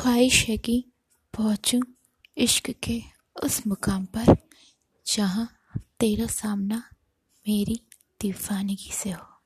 ख्वाहिश है कि पहुँचूँ इश्क के उस मुकाम पर, जहाँ तेरा सामना मेरी दीवानगी से हो।